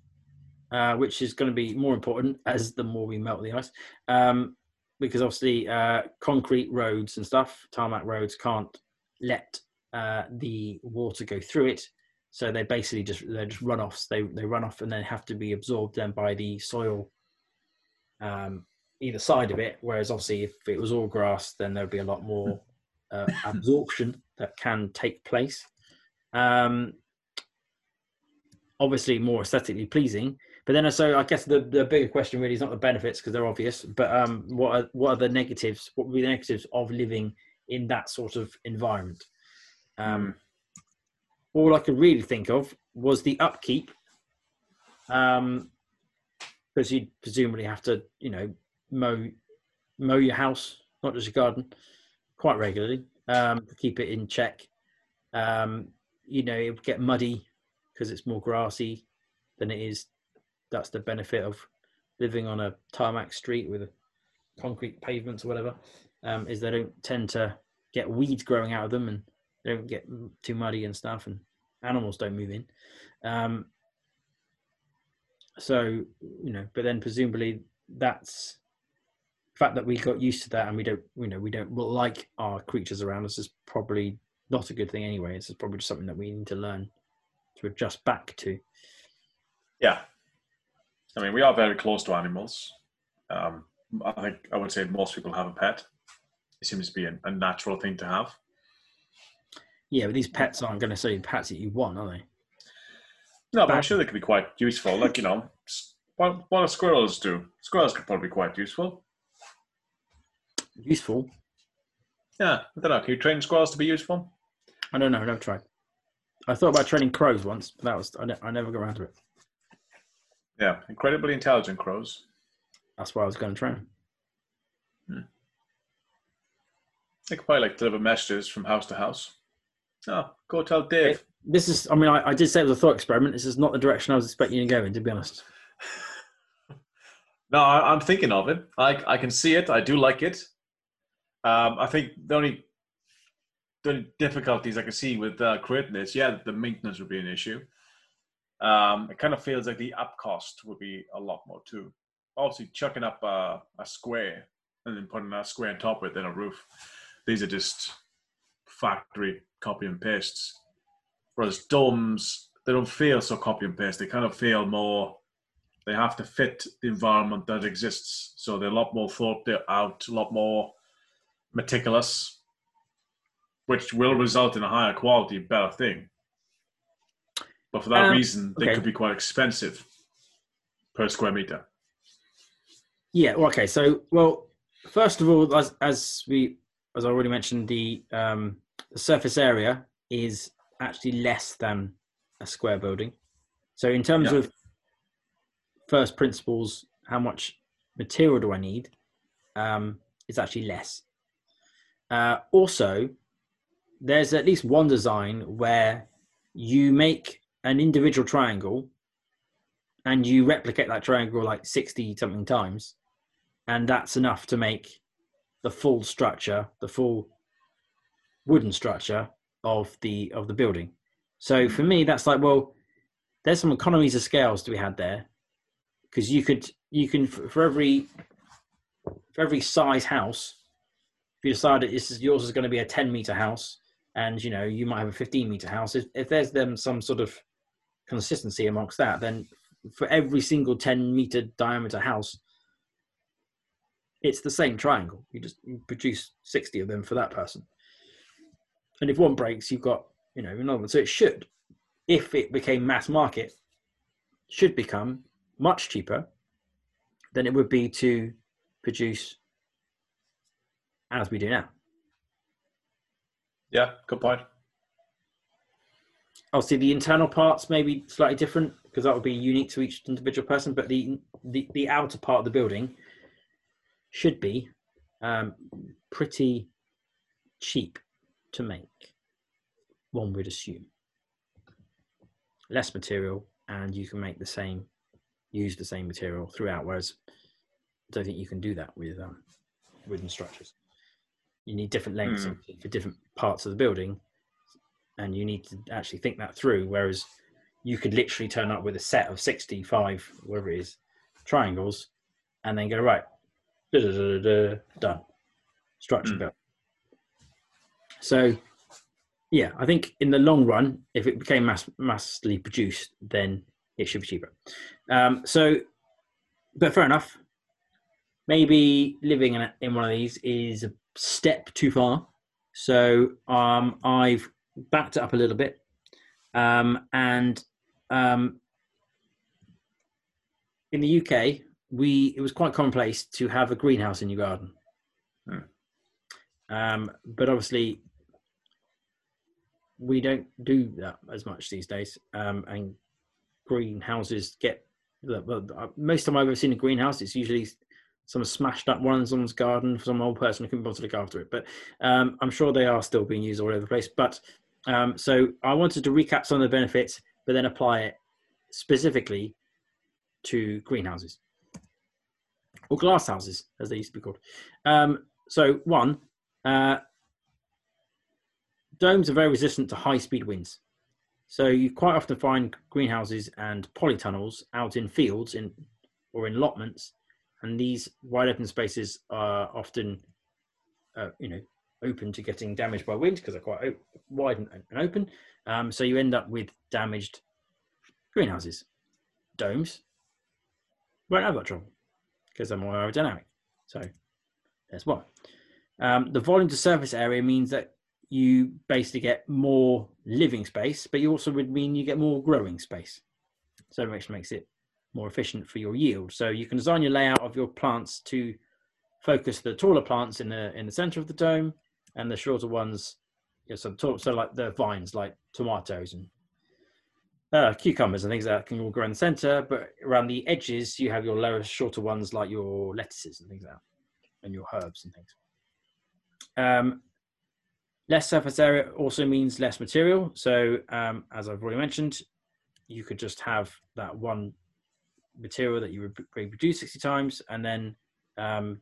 uh, which is going to be more important as the more we melt the ice. Um, because obviously, uh, concrete roads and stuff, tarmac roads, can't let uh, the water go through it. So they basically just they're just runoffs. They they run off and then have to be absorbed then by the soil, um, either side of it. Whereas obviously, if it was all grass, then there'd be a lot more uh, absorption that can take place. Um, obviously, more aesthetically pleasing. But then, so I guess the, the bigger question really is not the benefits because they're obvious, but um, what are what are the negatives? What would be the negatives of living in that sort of environment? Um, all I could really think of was the upkeep, um, because you'd presumably have to, you know, mow mow your house, not just your garden, quite regularly. um, to keep it in check. Um, you know, it would get muddy because it's more grassy than it is. That's the benefit of living on a tarmac street with concrete pavements or whatever. Um, is they don't tend to get weeds growing out of them and they don't get too muddy and stuff, and animals don't move in. Um, so you know, but then presumably that's the fact that we got used to that and we don't, you know, we don't like our creatures around us is probably not a good thing anyway. It's probably just something that we need to learn to adjust back to. Yeah, I mean, we are very close to animals. Um, I think I would say most people have a pet. It seems to be a, a natural thing to have. Yeah, but these pets aren't going to say pets that you want, are they? No, but I'm sure they could be quite useful. Like you know, what what do squirrels do? Squirrels could probably be quite useful. Useful? Yeah, I don't know. Can you train squirrels to be useful? I don't know. I've never tried. I thought about training crows once, but that was I, ne- I never got around to it. Yeah, incredibly intelligent crows. That's why I was going to train. They could probably like deliver messages from house to house. Oh, go tell Dave. This is, I mean, I, I did say it was a thought experiment. This is not the direction I was expecting you to go in, to be honest. No, I, I'm thinking of it. I I can see it. I do like it. Um, I think the only the only difficulties I can see with uh, creating this, yeah, the maintenance would be an issue. Um, it kind of feels like the up cost would be a lot more too. Obviously, chucking up a, a square and then putting a square on top of it, then a roof. These are just factory copy and pastes. Whereas domes, they don't feel so copy and paste. They kind of feel more. They have to fit the environment that exists, so they're a lot more thought out, a lot more meticulous, which will result in a higher quality, better thing. But for that Um, reason, they okay. could be quite expensive per square meter. Yeah. Well, okay. So, well, first of all, as as we as I already mentioned, the um, the surface area is actually less than a square building. So, in terms Yeah. of first principles, how much material do I need? Um, it's actually less. Uh, also, there's at least one design where you make an individual triangle and you replicate that triangle like 60 something times and that's enough to make the full structure the full wooden structure of the of the building. So for me that's like well there's some economies of scales to be had there because you could you can for every for every size house if you decide that this is yours is going to be a 10 meter house and you know you might have a 15 meter house if, if there's them some sort of consistency amongst that then for every single 10 meter diameter house it's the same triangle. You just produce 60 of them for that person. And if one breaks you've got you know another one. So it should if it became mass market should become much cheaper than it would be to produce as we do now. Yeah, good point. Obviously the internal parts may be slightly different because that would be unique to each individual person but the the, the outer part of the building should be um, pretty cheap to make one would assume. Less material and you can make the same use the same material throughout whereas i don't think you can do that with um, wooden structures. You need different lengths obviously, for different parts of the building and you need to actually think that through. Whereas you could literally turn up with a set of 65, whatever it is, triangles, and then go, right, da, da, da, da, da, done. Structure Mm. built. So, yeah, I think in the long run, if it became mass, massively produced, then it should be cheaper. Um, so, but fair enough. Maybe living in, a, in one of these is a step too far. So um, I've backed it up a little bit, um, and um, in the UK, we it was quite commonplace to have a greenhouse in your garden. Hmm. Um, but obviously, we don't do that as much these days, um, and greenhouses get. Well, uh, most time I've ever seen a greenhouse, it's usually someone smashed up one in someone's garden for some old person who couldn't bother to look after it. But um, I'm sure they are still being used all over the place. But um, so I wanted to recap some of the benefits, but then apply it specifically to greenhouses or glass houses, as they used to be called. Um, so one, uh, domes are very resistant to high speed winds. So you quite often find greenhouses and polytunnels out in fields in or in allotments, and these wide open spaces are often, uh, you know, open to getting damaged by wind because they're quite op- wide and, and open. Um, so you end up with damaged greenhouses. Domes won't have that trouble because they're more aerodynamic. So there's one. Um, the volume to surface area means that you basically get more living space, but you also would mean you get more growing space. So which makes it more efficient for your yield. So you can design your layout of your plants to focus the taller plants in the in the center of the dome and the shorter ones. So, so like the vines, like tomatoes and uh, cucumbers and things that can all grow in the center, but around the edges you have your lower, shorter ones like your lettuces and things like that, and your herbs and things. Um, less surface area also means less material. So um, as I've already mentioned, you could just have that one material that you reproduce 60 times and then um,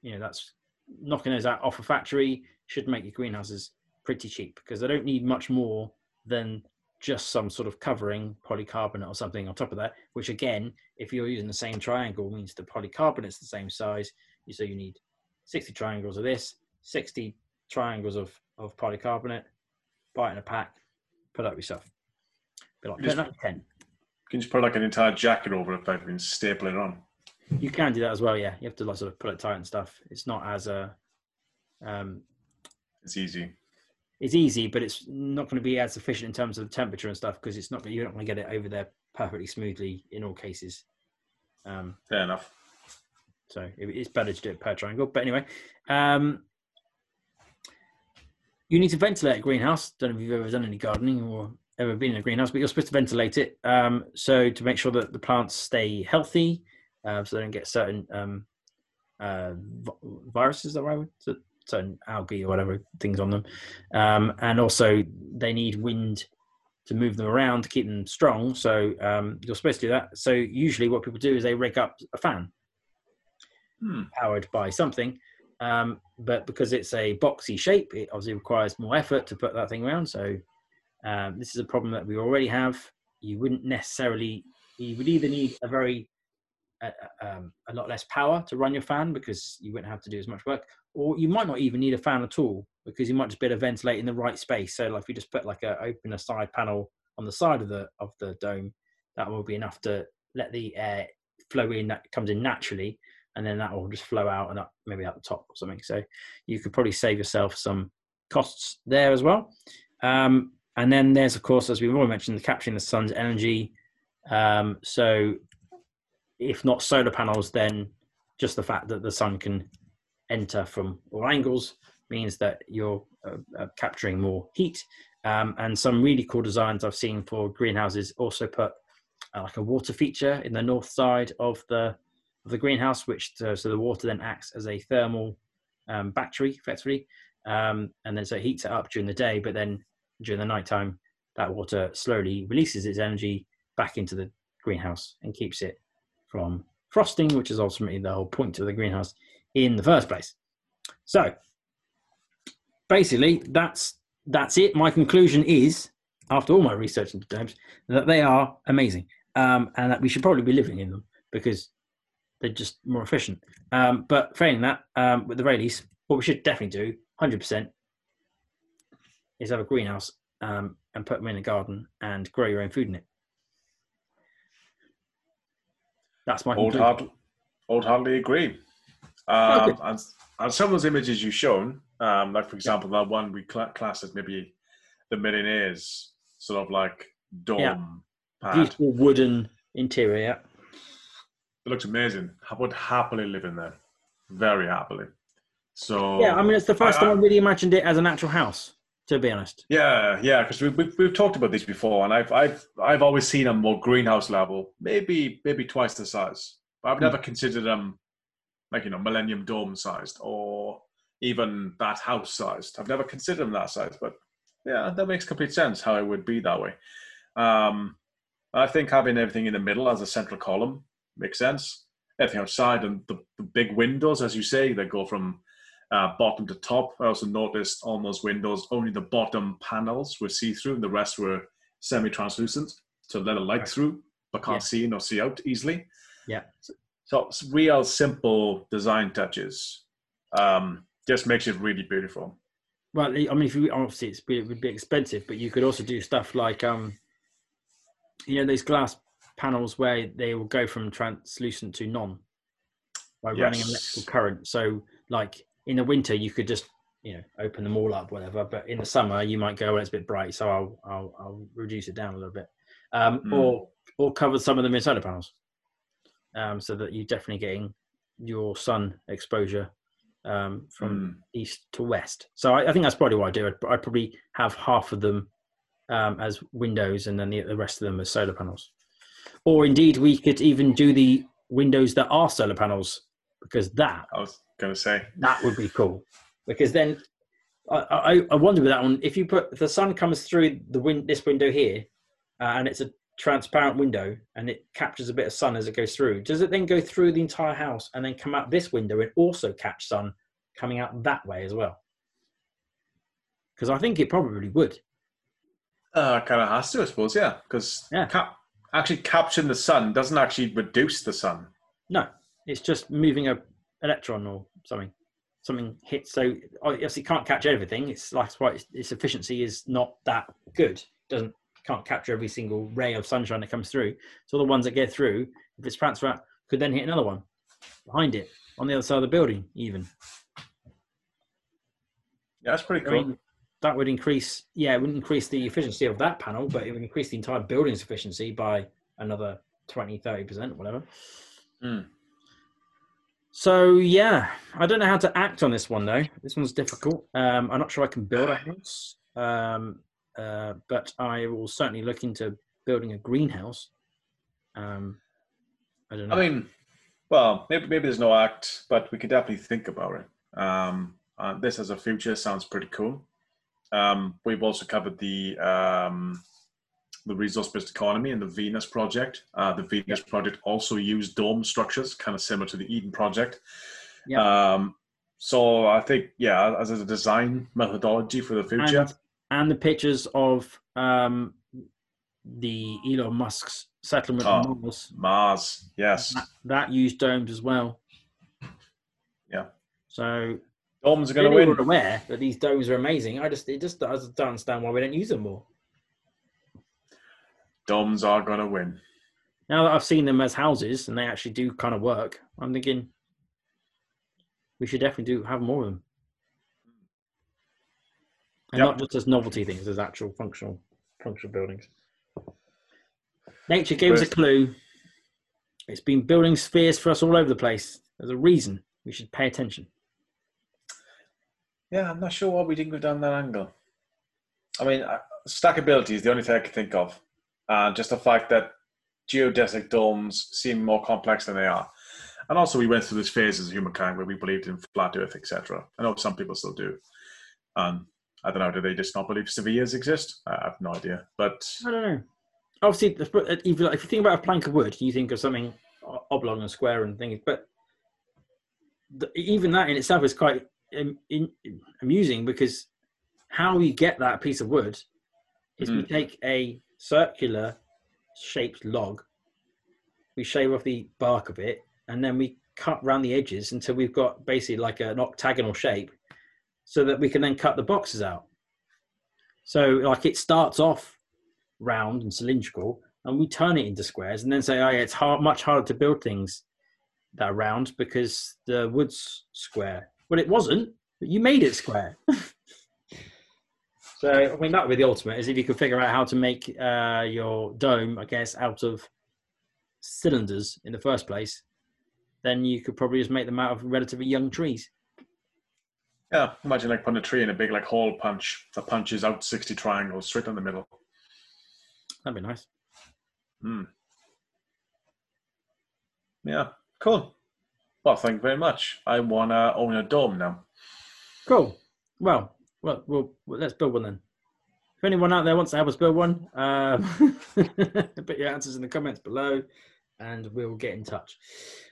you know that's knocking those out off a factory should make your greenhouses pretty cheap because they don't need much more than just some sort of covering polycarbonate or something on top of that which again if you're using the same triangle means the polycarbonate's the same size so you need 60 triangles of this 60 triangles of, of polycarbonate buy it in a pack put up yourself be like, Just- 10 You can just put like an entire jacket over it, like and staple it on. You can do that as well. Yeah, you have to like sort of pull it tight and stuff. It's not as a, um, It's easy. it's easy, but it's not going to be as efficient in terms of temperature and stuff because it's not you're not going to get it over there perfectly smoothly in all cases. Um, Fair enough. so it's better to do it per triangle. But anyway, um, you need to ventilate a greenhouse. Don't know if you've ever done any gardening or ever been in a greenhouse, but you're supposed to ventilate it. Um, so to make sure that the plants stay healthy, uh, so they don't get certain um, uh, viruses. That right? So- Certain algae or whatever things on them, um, and also they need wind to move them around to keep them strong. So um, you're supposed to do that. So usually, what people do is they rig up a fan Hmm. powered by something. Um, but because it's a boxy shape, it obviously requires more effort to put that thing around. So um, this is a problem that we already have. You wouldn't necessarily, you would either need a very, uh, um, a lot less power to run your fan because you wouldn't have to do as much work, or you might not even need a fan at all because you might just be able to ventilate in the right space. So like if you just put like a open a side panel on the side of the of the dome, that will be enough to let the air flow in that comes in naturally and then that will just flow out and up maybe out the top or something. So you could probably save yourself some costs there as well. Um, and then there's of course, as we've already mentioned, the capturing the sun's energy. Um, so if not solar panels, then just the fact that the sun can enter from all angles means that you're uh, uh, capturing more heat. Um, and some really cool designs I've seen for greenhouses also put uh, like a water feature in the north side of the of the greenhouse, which uh, so the water then acts as a thermal um, battery, effectively, um, and then so it heats it up during the day, but then during the nighttime, that water slowly releases its energy back into the greenhouse and keeps it from frosting, which is ultimately the whole point of the greenhouse in the first place. So basically, that's that's it. My conclusion is, after all my research into domes, that they are amazing, um, and that we should probably be living in them because they're just more efficient. Um, but failing that, um, with the least, what we should definitely do, hundred percent, is have a greenhouse um, and put them in a garden and grow your own food in it. That's my Old hard, old hardly agree. Oh, Um, and, and some of those images you've shown, um, like for example, that one we cla class as maybe the millionaires, sort of like dome Yeah. pad. Beautiful wooden interior. yeah. It looks amazing. I would happily live in there, very happily. So Yeah, I mean, it's the first I- time I really imagined it as an actual house. To be honest, Yeah, yeah, because we've, we've we've talked about these before, and I've I've I've always seen them more greenhouse level, maybe maybe twice the size. But I've Hmm. never considered them like you know Millennium Dome sized or even that house sized. I've never considered them that size, but yeah, that makes complete sense how it would be that way. Um, I think having everything in the middle as a central column makes sense. Everything outside and the, the big windows, as you say, that go from uh, bottom to top. I also noticed on those windows, only the bottom panels were see through and the rest were semi translucent to let a light Right. through, but can't Yeah. see nor see out easily. Yeah. So it's real simple design touches. Um, just makes it really beautiful. Well, I mean, if you obviously it's, it would be expensive, but you could also do stuff like, um, you know, those glass panels where they will go from translucent to non by running an electrical current. So, like in the winter, you could just you know open them all up, whatever. But in the summer, you might go, well, it's a bit bright, so I'll I'll, I'll reduce it down a little bit, um, Mm. or or cover some of them in solar panels, um, so that you're definitely getting your sun exposure um, from Mm. east to west. So I, I think that's probably what I do. I'd, I'd probably have half of them um, as windows and then the, the rest of them as solar panels. Or indeed, we could even do the windows that are solar panels because that I was gonna say. that would be cool. Because then I, I, I wonder with that one if you put if the sun comes through the wind this window here uh, and it's a transparent window and it captures a bit of sun as it goes through does it then go through the entire house and then come out this window and also catch sun coming out that way as well because i think it probably would Uh, kind of has to, I suppose, yeah, because Yeah. cap- actually capturing the sun doesn't actually reduce the sun. no it's just moving a electron or something something hits. So obviously it can't catch everything. It's like that's why its, its efficiency is not that good. Doesn't can't capture every single ray of sunshine that comes through. So the ones that get through if it's transferred could then hit another one behind it on the other side of the building even. Yeah, that's pretty I cool. mean, that would increase yeah it would increase the efficiency of that panel but it would increase the entire building's efficiency by another 20 30% whatever. Mm. So yeah, I don't know how to act on this one though. This one's difficult. Um, I'm not sure I can build a house, um, uh, but I will certainly look into building a greenhouse. Um, I don't know. I mean, well, maybe maybe there's no act, but we could definitely think about it. Um, uh, this as a future sounds pretty cool. Um, we've also covered the um, the resource-based economy and the Venus project. Uh, the Venus project also used dome structures, kind of similar to the Eden project. Yeah. Um, so I think, yeah, as a design methodology for the future, and, and the pictures of um, the Elon Musk's settlement Oh. on Mars Mars, yes, that, that used domes as well. Yeah. So domes are going to win. aware that these domes are amazing. I just it just I just don't understand why we don't use them more. Domes are going to win. Now that I've seen them as houses and they actually do kind of work, I'm thinking we should definitely do have more of them, and Yep. not just as novelty things, as actual functional functional buildings. Nature gave us a clue. It's been building spheres for us all over the place. There's a reason we should pay attention. Yeah, I'm not sure why we didn't go down that angle. I mean, uh, stackability is the only thing I can think of. Uh, just the fact that geodesic domes seem more complex than they are. And also, we went through this phase as humankind where we believed in flat Earth, etc. I know some people still do. Um, I don't know. Do they just not believe Sevillas exist? I have no idea. But I don't know. Obviously, if you if you think about a plank of wood, you think of something oblong and square and things. But the, even that in itself is quite um, in, amusing because how you get that piece of wood is we Mm. take a circular shaped log, we shave off the bark of it, and then we cut round the edges until we've got basically like an octagonal shape, so that we can then cut the boxes out. So like it starts off round and cylindrical, and we turn it into squares, and then say, "Oh, yeah, it's hard, much harder to build things that round because the wood's square." Well, it wasn't, but you made it square. so I mean, that would be the ultimate: is if you could figure out how to make uh, your dome, I guess, out of cylinders in the first place, then you could probably just make them out of relatively young trees. yeah, imagine like putting a tree in a big like hole punch that punches out 60 triangles straight down the middle. That'd be nice. Hmm. Yeah, cool. Well, thank you very much. I want to own a dome now. Cool. Well, well, well, well, let's build one then. If anyone out there wants to help us build one, um, put your answers in the comments below, and we'll get in touch.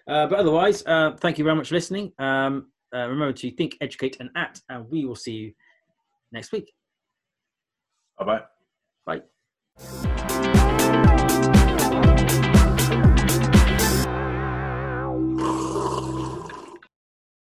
Uh, but otherwise, uh, thank you very much for listening. Um, uh, remember to think, educate, and act, and we will see you next week. Bye bye. Bye.